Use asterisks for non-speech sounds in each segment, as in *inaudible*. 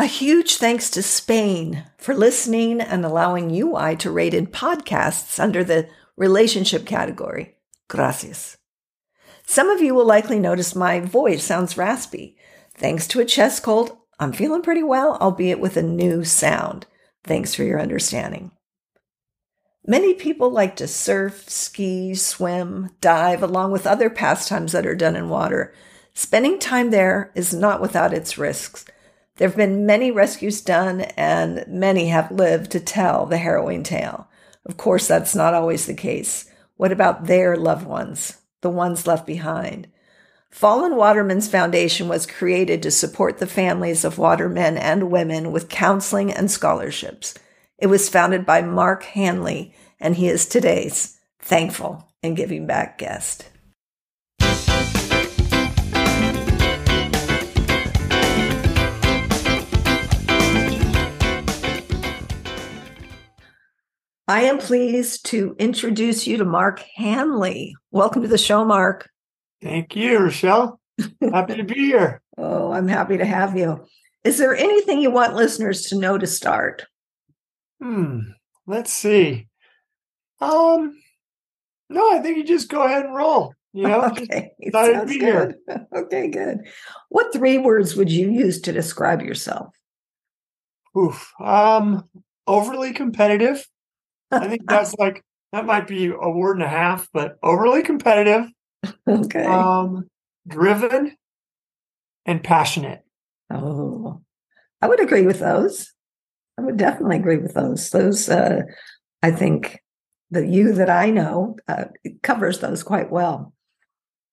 A huge thanks to Spain for listening and allowing UI to rate in podcasts under the relationship category. Gracias. Some of you will likely notice my voice sounds raspy, thanks to a chest cold. I'm feeling pretty well, albeit with a new sound. Thanks for your understanding. Many people like to surf, ski, swim, dive, along with other pastimes that are done in water. Spending time there is not without its risks. There have been many rescues done, and many have lived to tell the harrowing tale. Of course, that's not always the case. What about their loved ones, the ones left behind? Fallen Watermen's Foundation was created to support the families of watermen and women with counseling and scholarships. It was founded by Mark Hanley, and he is today's thankful and giving back guest. I am pleased to introduce you to Mark Hanley. Welcome to the show, Mark. Thank you, Rochelle. *laughs* Happy to be here. Oh, I'm happy to have you. Is there anything you want listeners to know to start? Hmm. Let's see. Um, no, I think you just go ahead and roll. You know, *laughs* okay, sounds good. Here. *laughs* Okay, good. What three words would you use to describe yourself? Oof. Um, overly competitive. I think that's like that might be a word and a half, but overly competitive. *laughs* Okay. Um, driven and passionate. Oh, I would agree with those. I would definitely agree with those. Those, uh, I think, the you that I know uh, covers those quite well.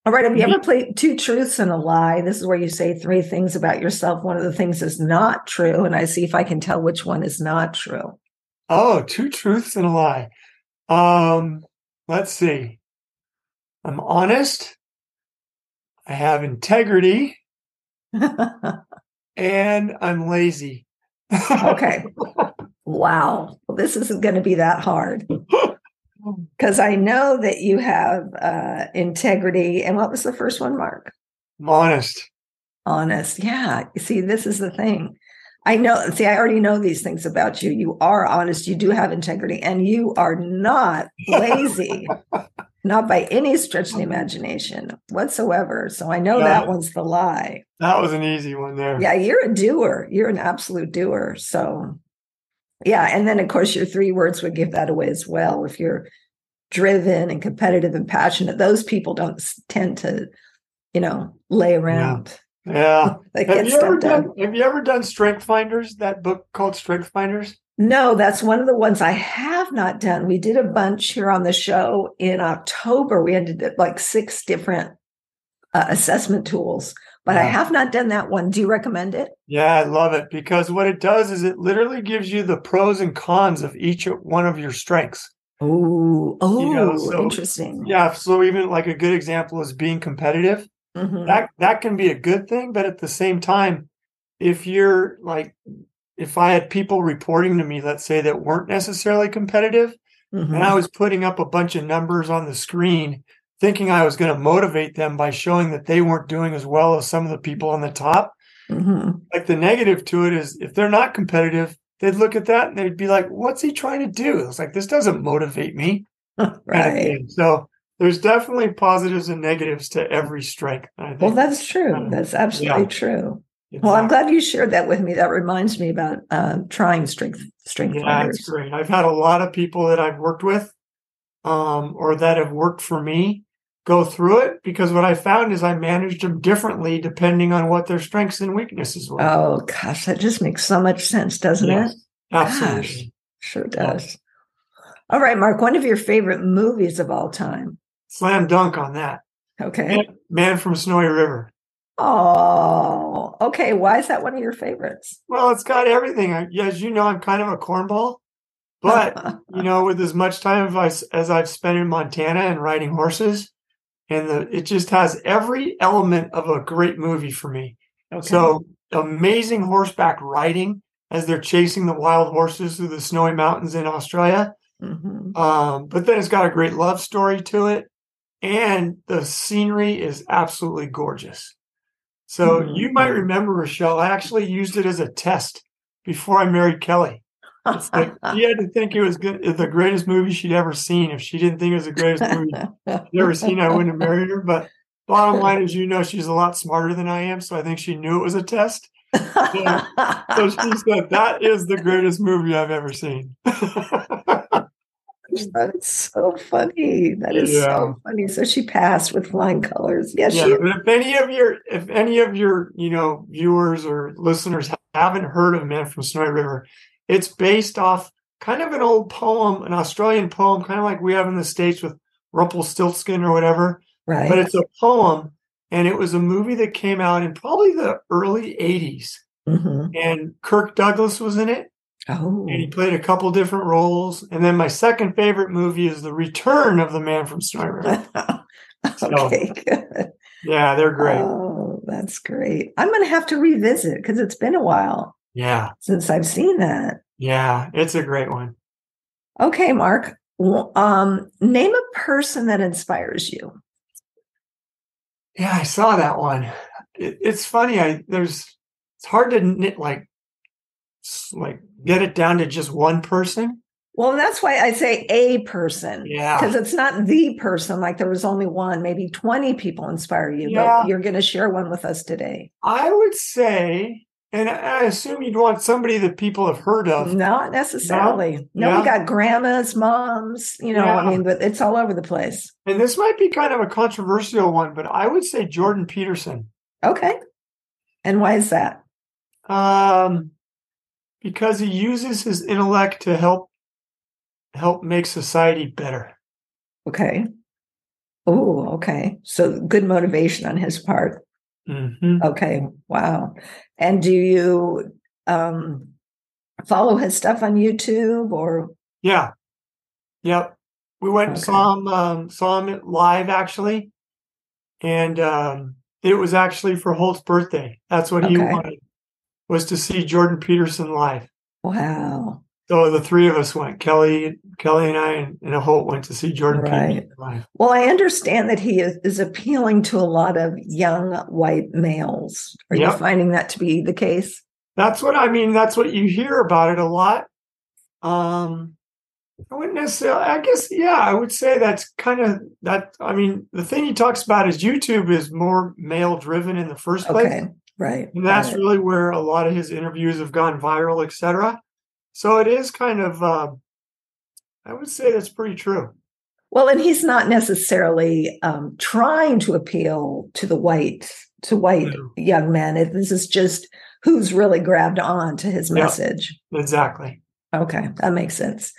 All right. Have you ever played two truths and a lie? This is where you say three things about yourself. One of the things is not true, and I see if I can tell which one is not true. Oh, two truths and a lie. Um, let's see. I'm honest. I have integrity. and I'm lazy. okay. *laughs* Wow. Well, this isn't going to be that hard. *laughs* Because I know that you have uh, integrity. And what was the first one, Mark? Honest. Honest. Yeah. You see, this is the thing. I know, see, I already know these things about you. You are honest, you do have integrity, and you are not lazy, *laughs* not by any stretch of the imagination whatsoever. So I know that one's the lie. That was an easy one there. Yeah, you're a doer. You're an absolute doer. So, yeah. And then, of course, your three words would give that away as well. If you're driven and competitive and passionate, those people don't tend to, you know, lay around. Yeah. Yeah. *laughs* have you ever done, Have you ever done Strength Finders? That book called Strength Finders. No, that's one of the ones I have not done. We did a bunch here on the show in October. We ended up like six different uh, assessment tools, but yeah. I have not done that one. Do you recommend it? Yeah, I love it because what it does is it literally gives you the pros and cons of each one of your strengths. Oh, oh, you know, so, interesting. Yeah. So even like a good example is being competitive. Mm-hmm. That that can be a good thing, but at the same time, if you're like if I had people reporting to me, let's say that weren't necessarily competitive, mm-hmm. and I was putting up a bunch of numbers on the screen, thinking I was going to motivate them by showing that they weren't doing as well as some of the people on the top. Mm-hmm. Like the negative to it is if they're not competitive, they'd look at that and they'd be like, "What's he trying to do?" It's like this doesn't motivate me. *laughs* right. So there's definitely positives and negatives to every strength. Well, that's true. That's absolutely yeah. true. Exactly. Well, I'm glad you shared that with me. That reminds me about uh, trying strength strength yeah, finders. That's great. I've had a lot of people that I've worked with, um, or that have worked for me, go through it because what I found is I managed them differently depending on what their strengths and weaknesses were. Oh gosh, that just makes so much sense, doesn't yes, it? Absolutely, gosh, sure does. All right, Mark. One of your favorite movies of all time slam dunk on that. Okay. Man, Man, from Snowy River. Oh, okay. Why is that one of your favorites? Well, it's got everything. As you know, I'm kind of a cornball, but *laughs* you know, with as much time as, I, as I've spent in Montana and riding horses, and the, it just has every element of a great movie for me. Okay. So amazing horseback riding as they're chasing the wild horses through the snowy mountains in Australia. Mm-hmm. Um, but then it's got a great love story to it, and the scenery is absolutely gorgeous. So mm-hmm. you might remember, Rochelle, I actually used it as a test before I married Kelly. It's like *laughs* she had to think it was good, the greatest movie she'd ever seen. If she didn't think it was the greatest movie she'd ever seen, I wouldn't have married her. But bottom *laughs* line is, you know, she's a lot smarter than I am, so I think she knew it was a test. So, so she said, "That is the greatest movie I've ever seen." *laughs* *laughs* That is so funny. That is yeah. so funny. So she passed with flying colors. Yes. Yeah, she- but if any of your if any of your you know viewers or listeners haven't heard of Man from Snowy River, it's based off kind of an old poem, an Australian poem, kind of like we have in the states with Rumpelstiltskin or whatever. Right. But it's a poem, and it was a movie that came out in probably the early '80s, mm-hmm. and Kirk Douglas was in it Oh. And he played a couple different roles. And then my second favorite movie is The Return of the Man from Snowy River. *laughs* okay, so, good. Yeah, they're great. Oh, that's great. I'm going to have to revisit because it's been a while. Yeah. Since I've seen that. Yeah, it's a great one. Okay, Mark. Um, name a person that inspires you. Yeah, I saw that one. It, it's funny. I there's it's hard to knit like like get it down to just one person. Well, that's why I say a person. Yeah. Because it's not the person, like there was only one, maybe 20 people inspire you, yeah. but you're going to share one with us today. I would say, and I assume you'd want somebody that people have heard of. Not necessarily. No, yeah. we got grandmas, moms, you know, yeah. I mean, but it's all over the place. And this might be kind of a controversial one, but I would say Jordan Peterson. Okay. And why is that? Um, because he uses his intellect to help help make society better. Okay. Oh, okay. So good motivation on his part. Mm-hmm. Okay. Wow. And do you um, follow his stuff on YouTube or? Yeah. Yep. We went okay. and saw him, um, saw him live actually. And um, it was actually for Holt's birthday. That's what he wanted was to see Jordan Peterson live. Wow. So the three of us went. Kelly, Kelly, and I, and, and Holt went to see Jordan right. Peterson live. Well, I understand that he is, is, appealing to a lot of young white males. Are yep. you finding that to be the case? That's what I mean. That's what you hear about it a lot. Um, I wouldn't necessarily. I guess, yeah, I would say that's kind of that. I mean, the thing he talks about is YouTube is more male driven in the first place. Okay. Right. And that's right. really where a lot of his interviews have gone viral, etc. So it is kind of, uh, I would say that's pretty true. Well, and he's not necessarily um, trying to appeal to the white to white no. young men. This is just who's really grabbed on to his message. exactly. Okay, that makes sense.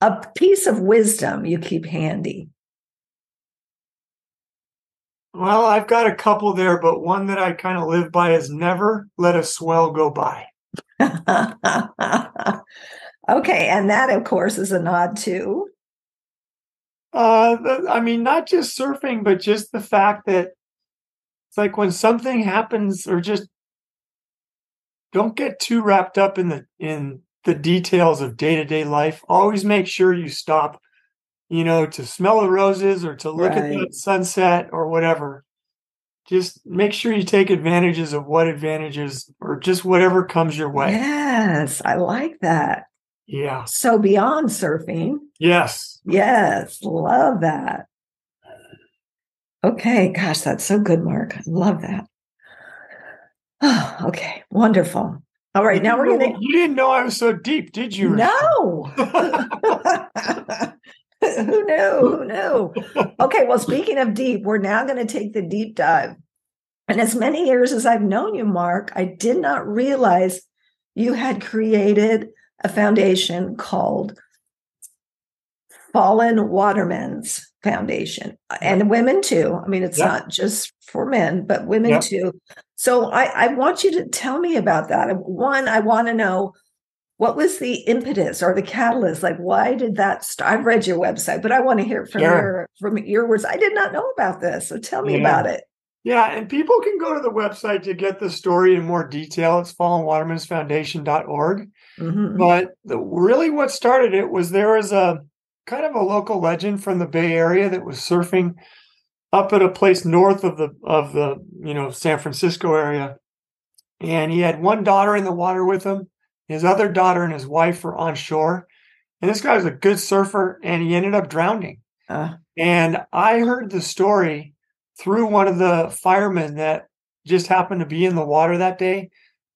A piece of wisdom you keep handy. Well, I've got a couple there, but one that I kind of live by is never let a swell go by. *laughs* okay, and that, of course, is a nod to. Uh, I mean, not just surfing, but just the fact that it's like when something happens, or just don't get too wrapped up in the in the details of day to day life. Always make sure you stop you know, to smell the roses or to look right. at the sunset or whatever. Just make sure you take advantages of what advantages or just whatever comes your way. Yes, I like that. Yeah. So beyond surfing. Yes. Yes, love that. Okay, gosh, that's so good, Mark. I love that. Oh, *sighs* okay, wonderful. All right, now we're going to. You didn't know I was so deep, did you? No. *laughs* *laughs* *laughs* *laughs* Who knew? Who knew? Okay, well, speaking of deep, we're now going to take the deep dive. And as many years as I've known you, Mark, I did not realize you had created a foundation called Fallen Watermen's Foundation and women too. I mean, it's not just for men, but women too. So I, I want you to tell me about that. One, I want to know what was the impetus or the catalyst? Like, why did that start? I've read your website, but I want to hear from sure. your from your words. I did not know about this, so tell me yeah. about it. Yeah, and people can go to the website to get the story in more detail. It's fallenwatermansfoundation.org. Mm-hmm. But the, really, what started it was there was a kind of a local legend from the Bay Area that was surfing up at a place north of the of the you know San Francisco area, and he had one daughter in the water with him. His other daughter and his wife were on shore, and this guy was a good surfer, and he ended up drowning. Uh. And I heard the story through one of the firemen that just happened to be in the water that day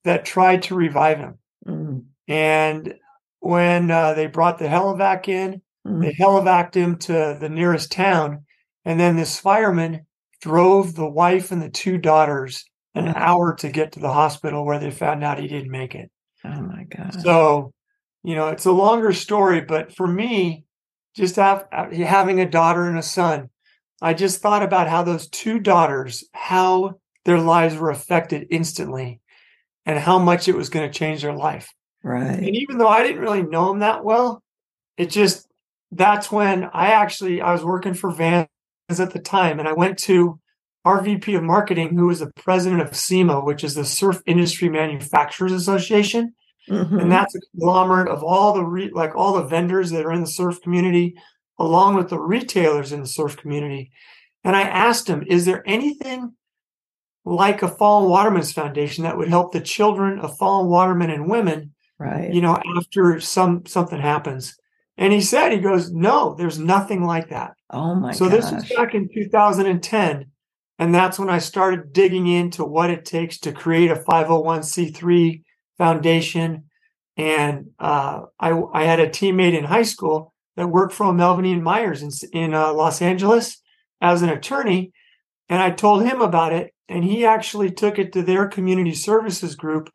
that tried to revive him. Mm. And when uh, they brought the helivac in, mm. they helivaced him to the nearest town and then this fireman drove the wife and the two daughters an hour to get to the hospital where they found out he didn't make it. Oh my God. So, you know, it's a longer story, but for me, just have, uh, having a daughter and a son, I just thought about how those two daughters, how their lives were affected instantly and how much it was going to change their life. Right. And even though I didn't really know them that well, it just, that's when I actually, I was working for Vans at the time, and I went to our VP of marketing, who was the president of SIMA, which is the Surf Industry Manufacturers Association, mm-hmm. and that's a conglomerate of all the re- like all the vendors that are in the surf community, along with the retailers in the surf community. And I asked him, "Is there anything like a Fallen Watermen's Foundation that would help the children of fallen watermen and women?" Right. You know, after some something happens. And he said, he goes, no, there's nothing like that. Oh my So gosh. this was back in 2010. And that's when I started digging into what it takes to create a 501c3 foundation. And uh, I, I had a teammate in high school that worked for Melvin and Myers in, in uh, Los Angeles as an attorney. And I told him about it. And he actually took it to their community services group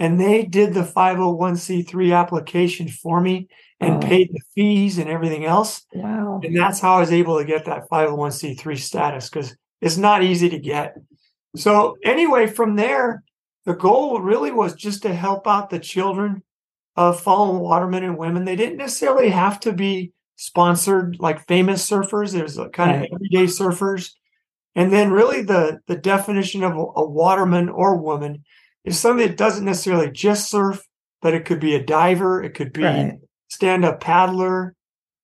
and they did the 501c3 application for me and paid the fees and everything else. Wow. And that's how I was able to get that 501c3 status because it's not easy to get. So, anyway, from there, the goal really was just to help out the children of fallen watermen and women. They didn't necessarily have to be sponsored like famous surfers. There's kind right. of everyday surfers. And then really the, the definition of a, a waterman or woman is somebody that doesn't necessarily just surf, but it could be a diver, it could be right stand up paddler,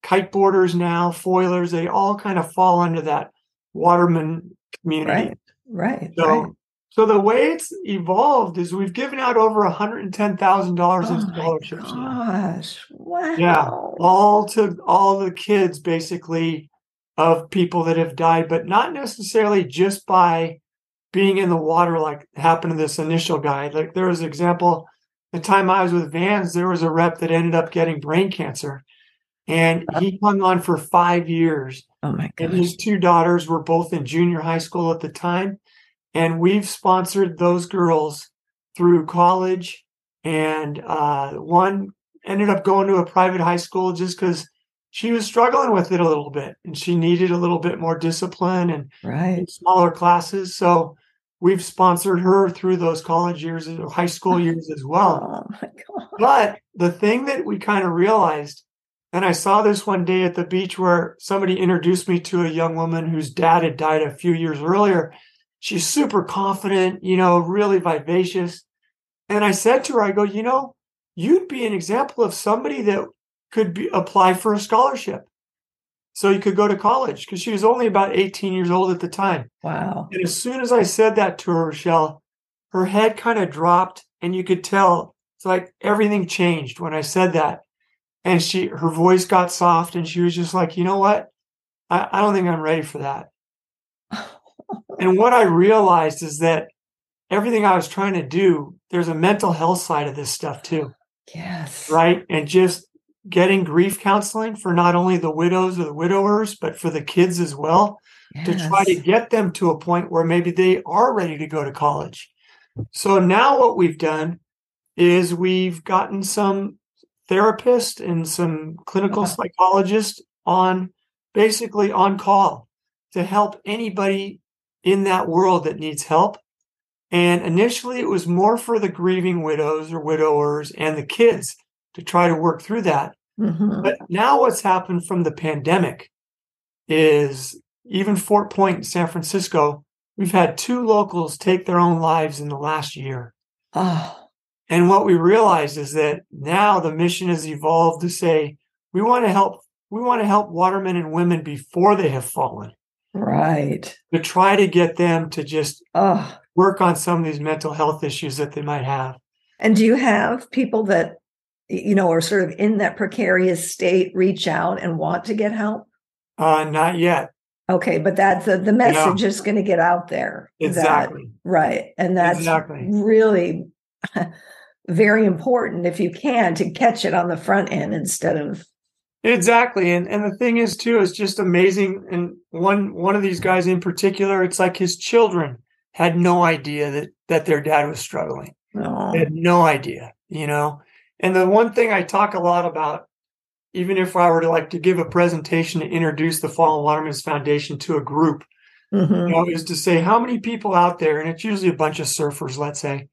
kiteboarders now, foilers, they all kind of fall under that waterman community. Right. Right. So, right. so the way it's evolved is we've given out over $110,000 oh in scholarships. Gosh. Wow. Yeah. All to all the kids basically of people that have died, but not necessarily just by being in the water like happened to this initial guy. Like there was an example the time I was with Vans, there was a rep that ended up getting brain cancer. And he hung on for five years. Oh my god! And his two daughters were both in junior high school at the time. And we've sponsored those girls through college. And uh, one ended up going to a private high school just because she was struggling with it a little bit and she needed a little bit more discipline and right. smaller classes. So we've sponsored her through those college years or high school *laughs* years as well. Oh my God. But the thing that we kind of realized, and I saw this one day at the beach where somebody introduced me to a young woman whose dad had died a few years earlier. She's super confident, you know, really vivacious. And I said to her, I go, you know, you'd be an example of somebody that could be, apply for a scholarship so you could go to college because she was only about 18 years old at the time. Wow. And as soon as I said that to her, Rochelle, her head kind of dropped and you could tell it's like everything changed when I said that. And she, her voice got soft and she was just like, you know what? I, I don't think I'm ready for that. *laughs* and what I realized is that everything I was trying to do, there's a mental health side of this stuff too. Yes. Right. And just getting grief counseling for not only the widows or the widowers, but for the kids as well, yes. to try to get them to a point where maybe they are ready to go to college. So now what we've done is we've gotten some therapists and some clinical uh-huh. psychologists on basically on call to help anybody in that world that needs help. And initially it was more for the grieving widows or widowers and the kids to try to work through that. Mm-hmm. But now what's happened from the pandemic is even Fort Point in San Francisco, we've had two locals take their own lives in the last year. Oh, And what we realized is that now the mission has evolved to say we want to help we want to help watermen and women before they have fallen right. to try to get them to just Oh, work on some of these mental health issues that they might have. and do you have people that you know are sort of in that precarious state reach out and want to get help? Uh, not yet. Okay, but that's the, the message is going to get out there. that- Exactly. right. And that's Exactly. really *laughs* very important if you can to catch it on the front end instead of Exactly. And and the thing is too, it's just amazing. And one one of these guys in particular, it's like his children had no idea that that their dad was struggling. They had no idea, you know. And the one thing I talk a lot about, even if I were to like to give a presentation to introduce the Fallen Watermen's Foundation to a group, mhm. you know, is to say how many people out there, and it's usually a bunch of surfers, let's say,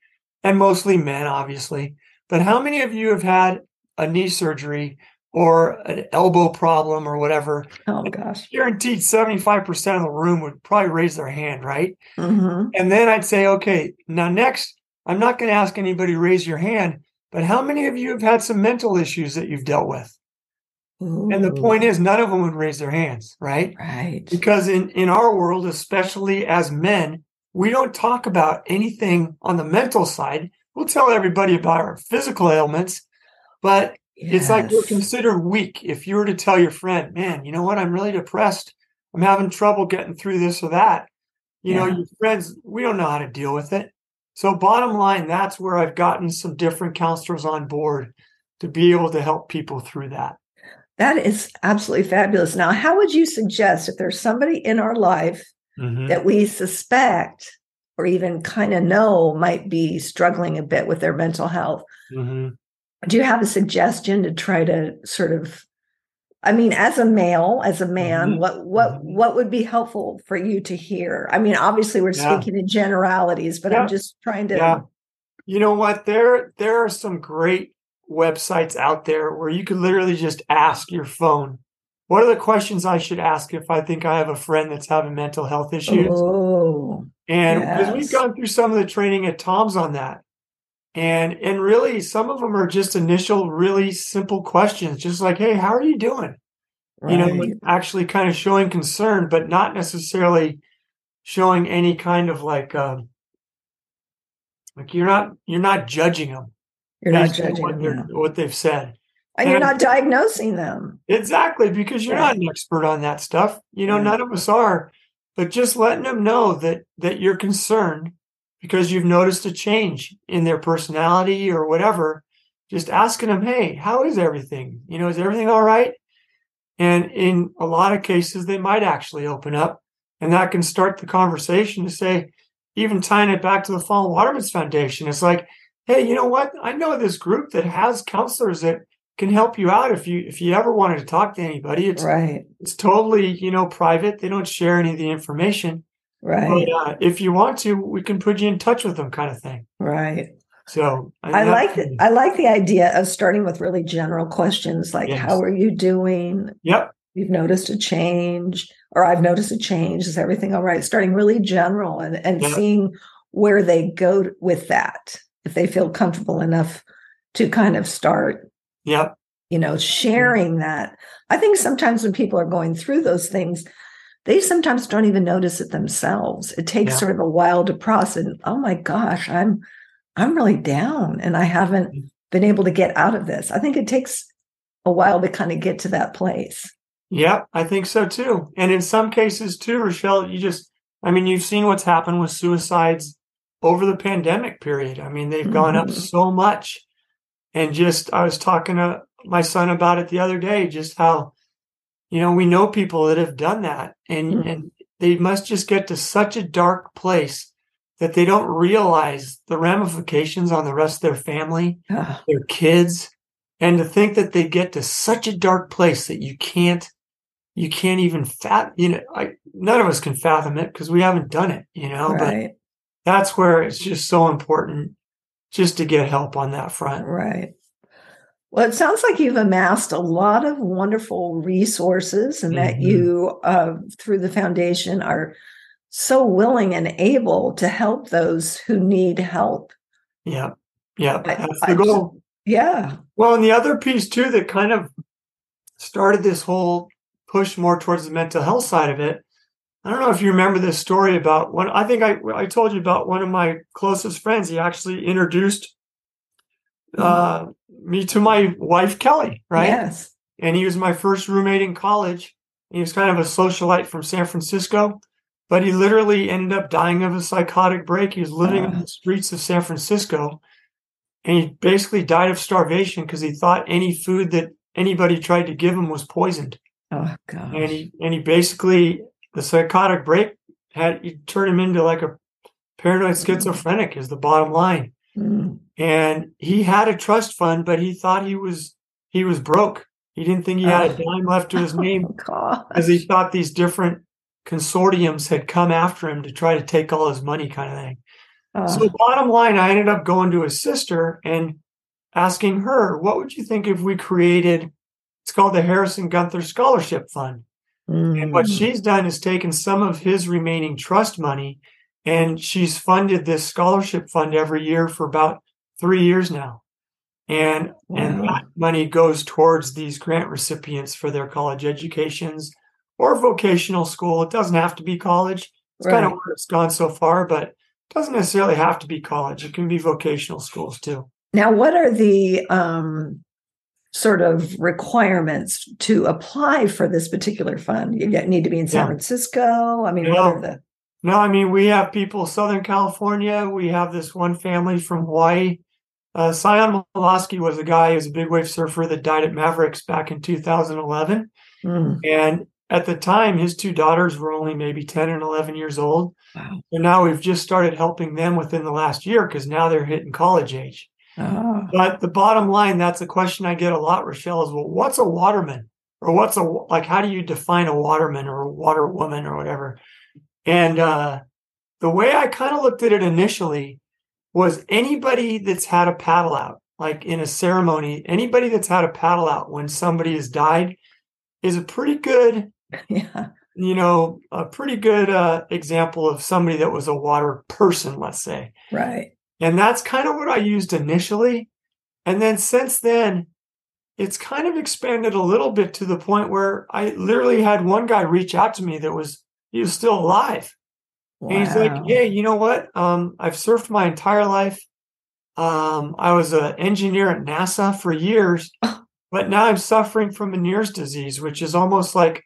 and mostly men, obviously, but how many of you have had a knee surgery or an elbow problem or whatever? oh gosh. Guaranteed 75% of the room would probably raise their hand, right? Mhm. And then I'd say, okay, now next, I'm not going to ask anybody to raise your hand, but how many of you have had some mental issues that you've dealt with? And the point is, none of them would raise their hands, right? right. because in in our world especially as men we don't talk about anything on the mental side. We'll tell everybody about our physical ailments but it's like we're considered weak. If you were to tell your friend man you know what? I'm really depressed. I'm having trouble getting through this or that you know your friends we don't know how to deal with it. So bottom line that's where i've gotten some different counselors on board to be able to help people through that. That is absolutely fabulous. Now, how would you suggest if there's somebody in our life Mhm. that we suspect or even kind of know might be struggling a bit with their mental health? Mhm. Do you have a suggestion to try to sort of I mean, as a male, as a man, Mhm. what what Mhm. what would be helpful for you to hear? I mean, obviously we're Yeah. speaking in generalities, but Yeah. I'm just trying to Yeah. You know what? There there are some great websites out there where you can literally just ask your phone, what are the questions I should ask if I think I have a friend that's having mental health issues? Oh, and because we've gone through some of the training at Tom's on that. And and really some of them are just initial, really simple questions, just like, hey, how are you doing? You know, right. actually kind of showing concern, but not necessarily showing any kind of like um like you're not you're not judging them You're not judging what, them. yeah. what they've said. And you're not diagnosing them. Exactly, because you're not an expert on that stuff. You know, Right. none of us are. But just letting them know that that you're concerned because you've noticed a change in their personality or whatever. Just asking them, "Hey, how is everything? You know, is everything all right?" And in a lot of cases, they might actually open up, and that can start the conversation to say, even tying it back to the Fallen Waterman's Foundation. It's like, hey, you know what? I know this group that has counselors that can help you out if you if you ever wanted to talk to anybody. It's Right. it's totally you know private. They don't share any of the information. Right. But uh, if you want to, we can put you in touch with them, kind of thing. Right. So I that- like the, I like the idea of starting with really general questions like Yes. how are you doing? Yep. You've noticed a change, or I've noticed a change. Is everything all right? Starting really general and, and Yeah. seeing where they go with that. If they feel comfortable enough to kind of start, Yep. you know, sharing that. I think sometimes when people are going through those things, they sometimes don't even notice it themselves. It takes Yeah. sort of a while to process. And, oh my gosh, I'm I'm really down and I haven't Mm-hmm. been able to get out of this. I think it takes a while to kind of get to that place. Yep. I think so too. And in some cases too, Rochelle, you just I mean, you've seen what's happened with suicides over the pandemic period. I mean, they've gone up Mhm. so much. And just I was talking to my son about it the other day, just how you know, we know people that have done that and Mhm. and they must just get to such a dark place that they don't realize the ramifications on the rest of their family, Ah, their kids, and to think that they get to such a dark place that you can't you can't even fat you know I, none of us can fathom it because we haven't done it you know but that's where it's just so important just to get help on that front right. Well, it sounds like you've amassed a lot of wonderful resources and mm-hmm. that you, uh, through the foundation, are so willing and able to help those who need help. Yeah. Yeah. That's I, the goal. yeah. Well, and the other piece, too, that kind of started this whole push more towards the mental health side of it. I don't know if you remember this story about one. I think I, I told you about one of my closest friends. He actually introduced uh, me to my wife Kelly, right? Yes. And he was my first roommate in college. He was kind of a socialite from San Francisco, but he literally ended up dying of a psychotic break. He was living uh. on the streets of San Francisco, and he basically died of starvation because he thought any food that anybody tried to give him was poisoned. Oh god! And he and he basically the psychotic break had he turned him into like a paranoid mm. schizophrenic. Is the bottom line. Mm. And he had a trust fund, but he thought he was he was broke. He didn't think he had a oh. dime left to his *laughs* name oh, because he thought these different consortiums had come after him to try to take all his money, kind of thing. Uh, so, bottom line, I ended up going to his sister and asking her, "What would you think if we created?" It's called the Harrison Gunther Scholarship Fund. Mm. And what mm. she's done is taken some of his remaining trust money and she's funded this scholarship fund every year for about three years now. And wow. and that money goes towards these grant recipients for their college educations or vocational school. It doesn't have to be college. It's right. kind of where it's gone so far, but it doesn't necessarily have to be college. It can be vocational schools too. Now, what are the um, sort of requirements to apply for this particular fund? You need to be in San yeah. Francisco. I mean, are the no, I mean we have people Southern California. We have this one family from Hawaii. Uh, Sion Milosky was a guy who was a big wave surfer that died at Mavericks back in 2011. Mm. And at the time, his two daughters were only maybe 10 and 11 years old. Wow. And now we've just started helping them within the last year because now they're hitting college age. Oh. But the bottom line, that's a question I get a lot, Rochelle, is well, what's a waterman? Or what's a, like, how do you define a waterman or a water woman or whatever? And uh, the way I kind of looked at it initially was anybody that's had a paddle out, like in a ceremony, anybody that's had a paddle out when somebody has died is a pretty good, *laughs* yeah. you know, a pretty good uh, example of somebody that was a water person, let's say. Right. And that's kind of what I used initially. And then since then, it's kind of expanded a little bit to the point where I literally had one guy reach out to me that was he was still alive. Wow. And he's like, "Hey, you know what? Um, I've surfed my entire life. Um, I was an engineer at NASA for years, *laughs* but now I'm suffering from Meniere's disease, which is almost like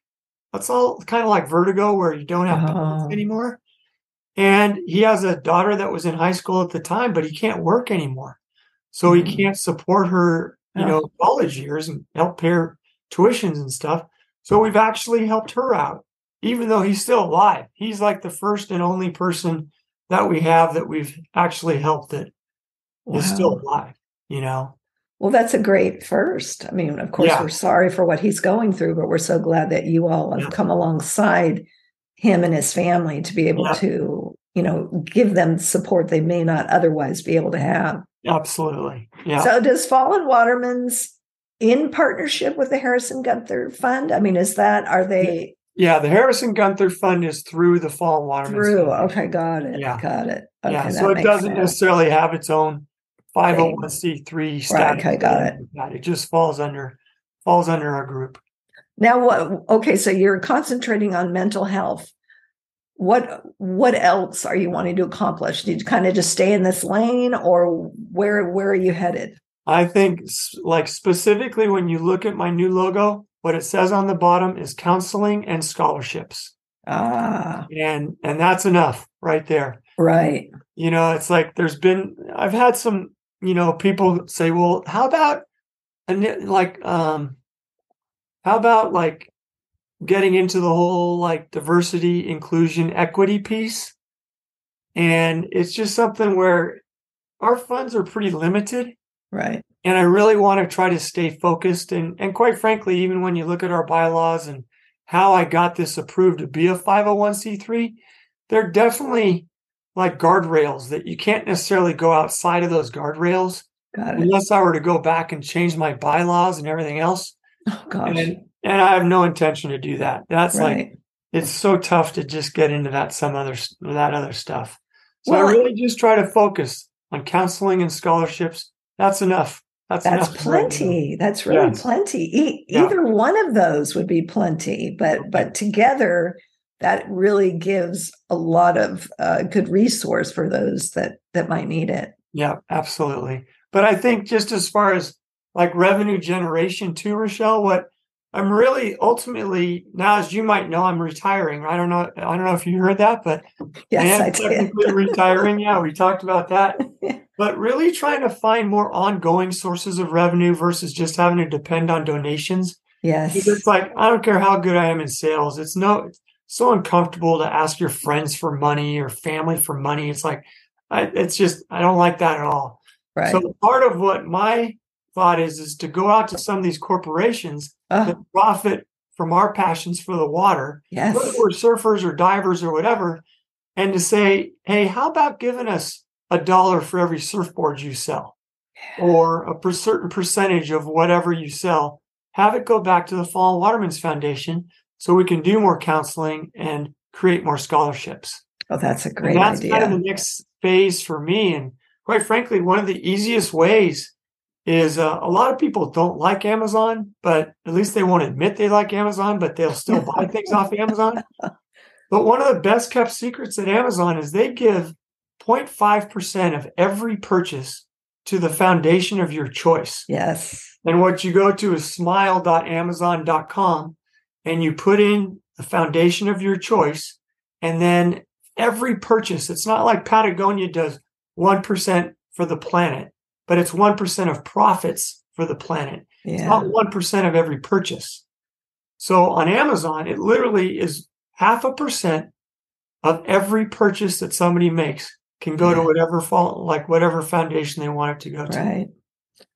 that's all kind of like vertigo, where you don't have oh. anymore." And he has a daughter that was in high school at the time, but he can't work anymore, so he mm. can't support her, you oh. know, college years and help pay her tuitions and stuff. So we've actually helped her out even though he's still alive. He's like the first and only person that we have that we've actually helped that wow. is still alive, you know? Well, that's a great first. I mean, of course, yeah. we're sorry for what he's going through, but we're so glad that you all have yeah. come alongside him and his family to be able yeah. to, you know, give them support they may not otherwise be able to have. Absolutely. Yeah. So does Fallen Waterman's in partnership with the Harrison Gunther Fund? I mean, is that are they yeah, the Harrison Gunther Fund is through the Fallen Waterman. Through, okay, got it. Yeah. Got it. Okay, yeah, so it doesn't sense. necessarily have its own 501c3 status. Right, okay, got it. It just falls under falls under our group. Now what okay, so you're concentrating on mental health. What what else are you wanting to accomplish? Did you kind of just stay in this lane or where where are you headed? I think like specifically when you look at my new logo, what it says on the bottom is counseling and scholarships. Ah. And and that's enough right there. Right. You know, it's like there's been I've had some, you know, people say, "Well, how about and like um how about like getting into the whole like diversity, inclusion, equity piece?" And it's just something where our funds are pretty limited. Right and I really want to try to stay focused. And and quite frankly, even when you look at our bylaws and how I got this approved to be a 501c3, they're definitely like guardrails that you can't necessarily go outside of those guardrails unless I were to go back and change my bylaws and everything else. Oh gosh. And, and I have no intention to do that. That's right. like it's so tough to just get into that some other that other stuff. So well, I really just try to focus on counseling and scholarships. That's enough. That's, that's plenty. That's really yes. plenty. E- yeah. Either one of those would be plenty, but but together that really gives a lot of uh, good resource for those that that might need it. Yeah, absolutely. But I think just as far as like revenue generation too, Rochelle, what I'm really ultimately now, as you might know, I'm retiring. I don't know. I don't know if you heard that, but yes, I am technically retiring. Yeah, we talked about that. *laughs* but really trying to find more ongoing sources of revenue versus just having to depend on donations. Yes, it's like I don't care how good I am in sales. It's no it's so uncomfortable to ask your friends for money or family for money. It's like I, it's just I don't like that at all. Right. So part of what my thought is is to go out to some of these corporations uh, that profit from our passions for the water, yes. whether we're surfers or divers or whatever, and to say, hey, how about giving us a dollar for every surfboard you sell, yeah. or a per- certain percentage of whatever you sell? Have it go back to the Fallen Watermen's Foundation so we can do more counseling and create more scholarships. Oh, that's a great and that's idea. kind of the next phase for me. And quite frankly, one of the easiest ways is uh, a lot of people don't like Amazon, but at least they won't admit they like Amazon, but they'll still buy things off Amazon. *laughs* But one of the best kept secrets at Amazon is they give 0.5% of every purchase to the foundation of your choice. Yes. And what you go to is smile.amazon.com and you put in the foundation of your choice. And then every purchase, it's not like Patagonia does 1% for the planet but it's 1% of profits for the planet. Yeah. It's not 1% of every purchase. So on Amazon, it literally is half a percent of every purchase that somebody makes can go yeah. to whatever fall, like whatever foundation they want it to go to. Right.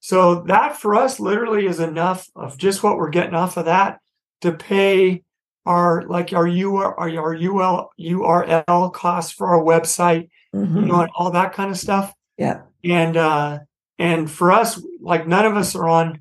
So that for us literally is enough of just what we're getting off of that to pay our like our UR our, our UL URL costs for our website, mm-hmm. you know, and all that kind of stuff. Yeah. And uh and for us, like none of us are on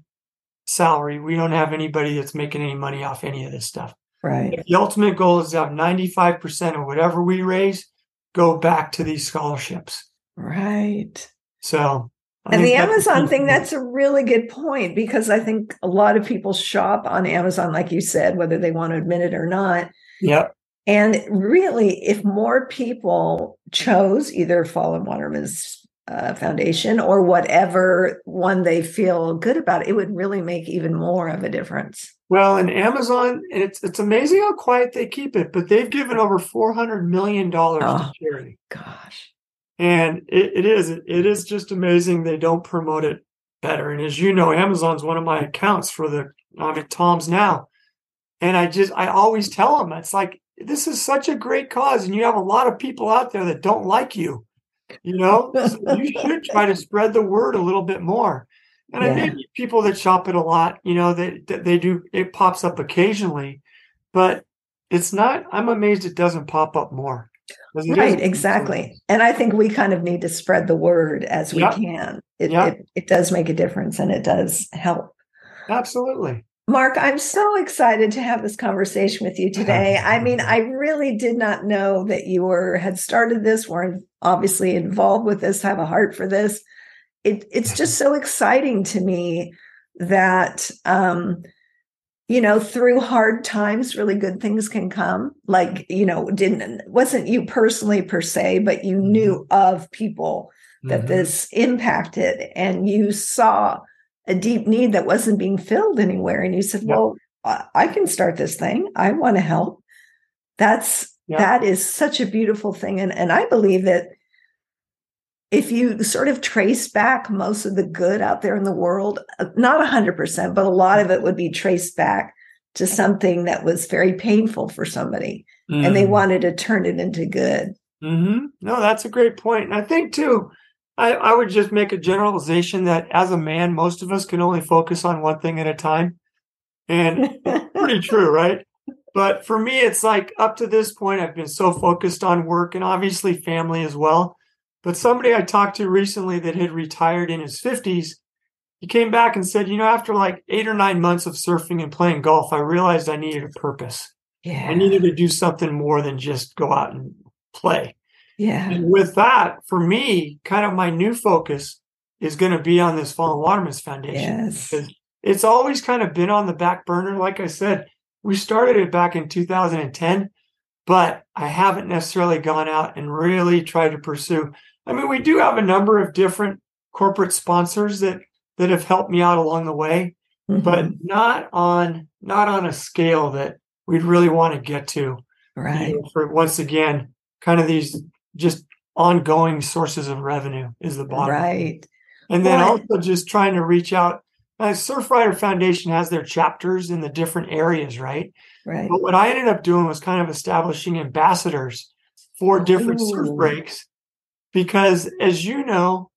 salary. We don't have anybody that's making any money off any of this stuff. Right. The ultimate goal is to have 95% of whatever we raise go back to these scholarships. Right. So, I and the Amazon thing, that's a really good point because I think a lot of people shop on Amazon, like you said, whether they want to admit it or not. Yep. And really, if more people chose either Fallen Watermen's uh, foundation or whatever one they feel good about, it would really make even more of a difference. Well, in Amazon, it's it's amazing how quiet they keep it, but they've given over four hundred million dollars oh, to charity. Gosh, and it, it is it is just amazing they don't promote it better. And as you know, Amazon's one of my accounts for the I'm at Tom's now, and I just I always tell them it's like this is such a great cause, and you have a lot of people out there that don't like you you know, so *laughs* you should try to spread the word a little bit more. And yeah. I think people that shop it a lot, you know, they they do it pops up occasionally, but it's not. I'm amazed it doesn't pop up more. Right, exactly. And I think we kind of need to spread the word as we can. It, it it does make a difference and it does help. Absolutely. Mark, I'm so excited to have this conversation with you *laughs* today. I mean, I really did not know that you were had started this, were obviously involved with this, have a heart for this. It, it's just so exciting to me that um, you know, through hard times, really good things can come. Like, you know, didn't wasn't you personally per se, but you knew mm-hmm. of people that mm-hmm. this impacted and you saw a deep need that wasn't being filled anywhere. And you said, yep. well, I can start this thing. I want to help. That's yep. that is such a beautiful thing. And and I believe that if you sort of trace back most of the good out there in the world, uh, not 100%, but a lot of it would be traced back to something that was very painful for somebody mm. and they mm. wanted to turn it into good. Mm-hmm. No, that's a great point. And I think, too, I, I would just make a generalization that as a man, most of us can only focus on one thing at a time. And *laughs* pretty true, right? But for me, it's like up to this point, I've been so focused on work and obviously family as well. But somebody I talked to recently that had retired in his 50s, he came back and said, you know, after like eight or nine months of surfing and playing golf, I realized I needed a purpose. Yeah. I needed to do something more than just go out and play. Yeah. And with that, for me, kind of my new focus is going to be on this Fallen Waterman's Foundation. Yes. It's always kind of been on the back burner. Like I said, we started it back in 2010, but I haven't necessarily gone out and really tried to pursue. I mean, we do have a number of different corporate sponsors that that have helped me out along the way, mm-hmm. but not on not on a scale that we'd really want to get to. Right. You know, for once again, kind of these just ongoing sources of revenue is the bottom. Right. And then also just trying to reach out. Uh, Surfrider Foundation has their chapters in the different areas, right? Right. But what I ended up doing was kind of establishing ambassadors for different Ooh. surf breaks because as you know,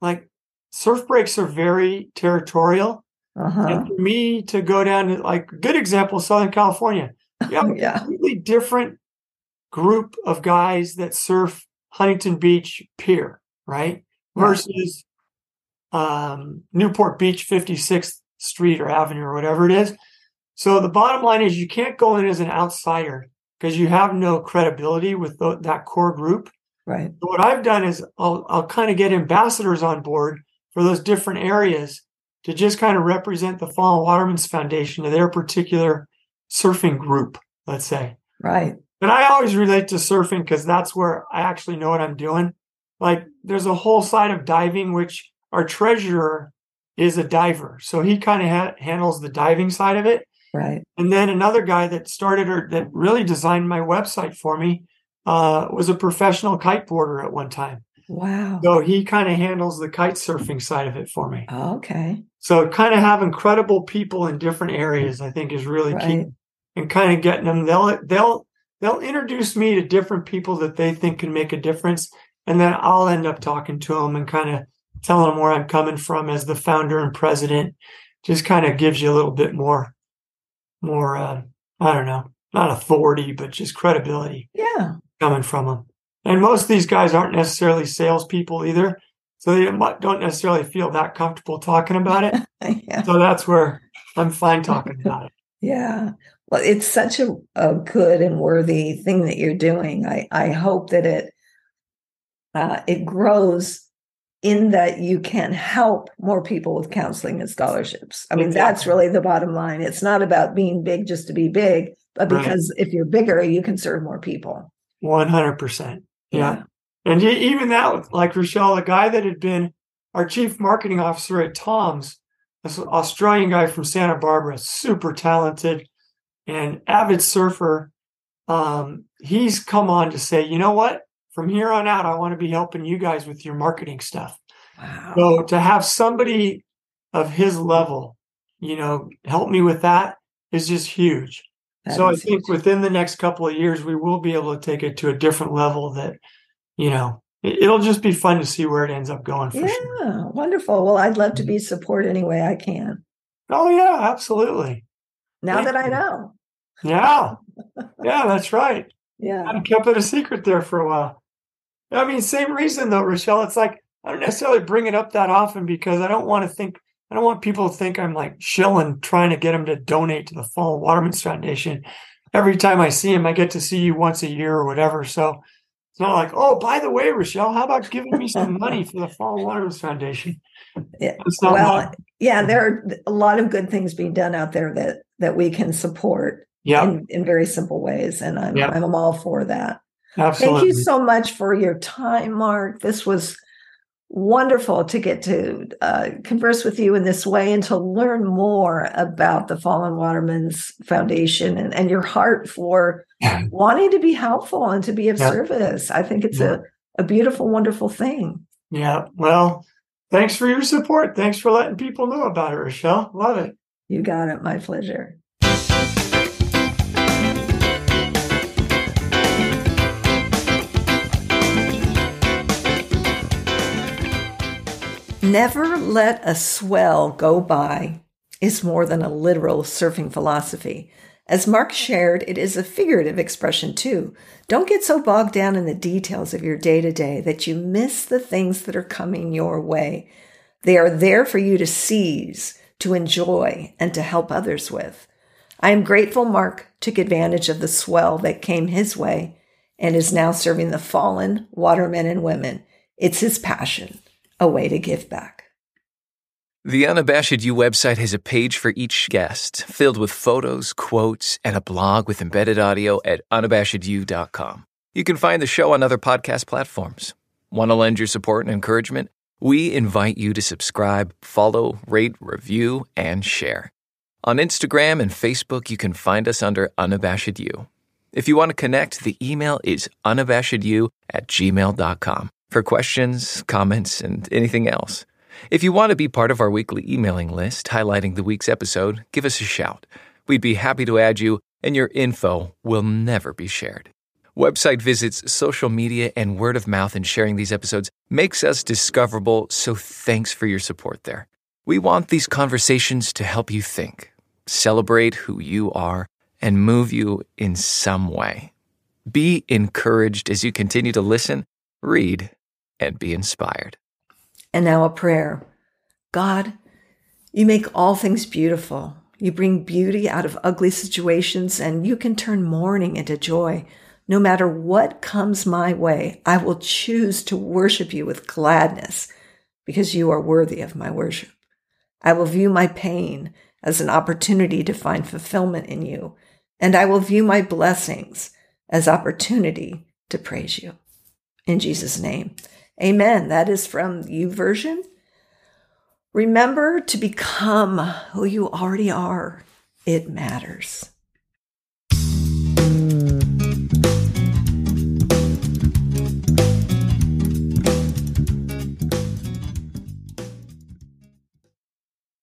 like surf breaks are very territorial. Uh-huh. And for me to go down to like good example, Southern California, *laughs* you have yeah. a completely different group of guys that surf Huntington Beach Pier, right? Versus um, Newport Beach 56th Street or Avenue or whatever it is. So the bottom line is you can't go in as an outsider because you have no credibility with the, that core group. Right. So what I've done is I'll, I'll kind of get ambassadors on board for those different areas to just kind of represent the Fallen Watermen's Foundation to their particular surfing group, let's say. Right. And I always relate to surfing because that's where I actually know what I'm doing. Like there's a whole side of diving, which our treasurer is a diver. So he kind of ha- handles the diving side of it. Right. And then another guy that started or that really designed my website for me uh, was a professional kiteboarder at one time. Wow. So he kind of handles the kite surfing side of it for me. Oh, okay. So kind of having credible people in different areas, I think, is really right. key. And kind of getting them, they'll they'll they'll introduce me to different people that they think can make a difference, and then I'll end up talking to them and kind of telling them where I'm coming from as the founder and president. Just kind of gives you a little bit more, more. Uh, I don't know, not authority, but just credibility. Yeah, coming from them. And most of these guys aren't necessarily salespeople either. So they don't necessarily feel that comfortable talking about it. *laughs* yeah. So that's where I'm fine talking about it. *laughs* Yeah. Well, it's such a, a good and worthy thing that you're doing. I, I hope that it uh, it grows in that you can help more people with counseling and scholarships. I mean, exactly. that's really the bottom line. It's not about being big just to be big, but because right. if you're bigger, you can serve more people. 100%. Yeah. And even that, like Rochelle, the guy that had been our chief marketing officer at Tom's, this Australian guy from Santa Barbara, super talented and avid surfer. Um, he's come on to say, you know what? From here on out, I want to be helping you guys with your marketing stuff. Wow. So to have somebody of his level, you know, help me with that is just huge. That so I think huge. within the next couple of years, we will be able to take it to a different level that you know, it'll just be fun to see where it ends up going. yeah, sure. wonderful. Well, I'd love to be mm-hmm. support any way I can. Oh yeah, absolutely. Now Thank that I know. Yeah, yeah, that's right. Yeah, I kept it a secret there for a while. I mean, same reason though, Rochelle. It's like I don't necessarily bring it up that often because I don't want to think. I don't want people to think I'm like shilling trying to get them to donate to the Fallen Watermen's Foundation. Every time I see him, I get to see you once a year or whatever. So it's not like, oh, by the way, Rochelle, how about giving me some money for the Fallen Watermen's Foundation? Yeah. well, yeah, there are a lot of good things being done out there that that we can support yeah. in, in very simple ways. And I'm yep. I'm all for that. Absolutely. Thank you so much for your time, Mark. This was wonderful to get to uh, converse with you in this way and to learn more about the Fallen Watermen's Foundation and, and your heart for *laughs* wanting to be helpful and to be of yeah. service. I think it's yeah. a, a beautiful, wonderful thing. Yeah. Well, thanks for your support. Thanks for letting people know about it, Rochelle. Love it. You got it. My pleasure. Never let a swell go by is more than a literal surfing philosophy. As Mark shared, it is a figurative expression too. Don't get so bogged down in the details of your day to day that you miss the things that are coming your way. They are there for you to seize, to enjoy, and to help others with. I am grateful Mark took advantage of the swell that came his way and is now serving the fallen watermen and women. It's his passion, a way to give back. The Unabashed You website has a page for each guest, filled with photos, quotes, and a blog with embedded audio at unabashedyou.com. You can find the show on other podcast platforms. Want to lend your support and encouragement? We invite you to subscribe, follow, rate, review, and share. On Instagram and Facebook, you can find us under Unabashed You. If you want to connect, the email is unabashedyou at gmail.com for questions, comments, and anything else. If you want to be part of our weekly emailing list highlighting the week's episode, give us a shout. We'd be happy to add you, and your info will never be shared. Website visits, social media, and word of mouth in sharing these episodes makes us discoverable, so thanks for your support there. We want these conversations to help you think, celebrate who you are, and move you in some way. Be encouraged as you continue to listen, read, and be inspired. And now a prayer. God, you make all things beautiful. You bring beauty out of ugly situations, and you can turn mourning into joy. No matter what comes my way, I will choose to worship you with gladness because you are worthy of my worship. I will view my pain as an opportunity to find fulfillment in you, and I will view my blessings as opportunity to praise you. In Jesus' name. Amen. That is from YouVersion. Remember to become who you already are. It matters.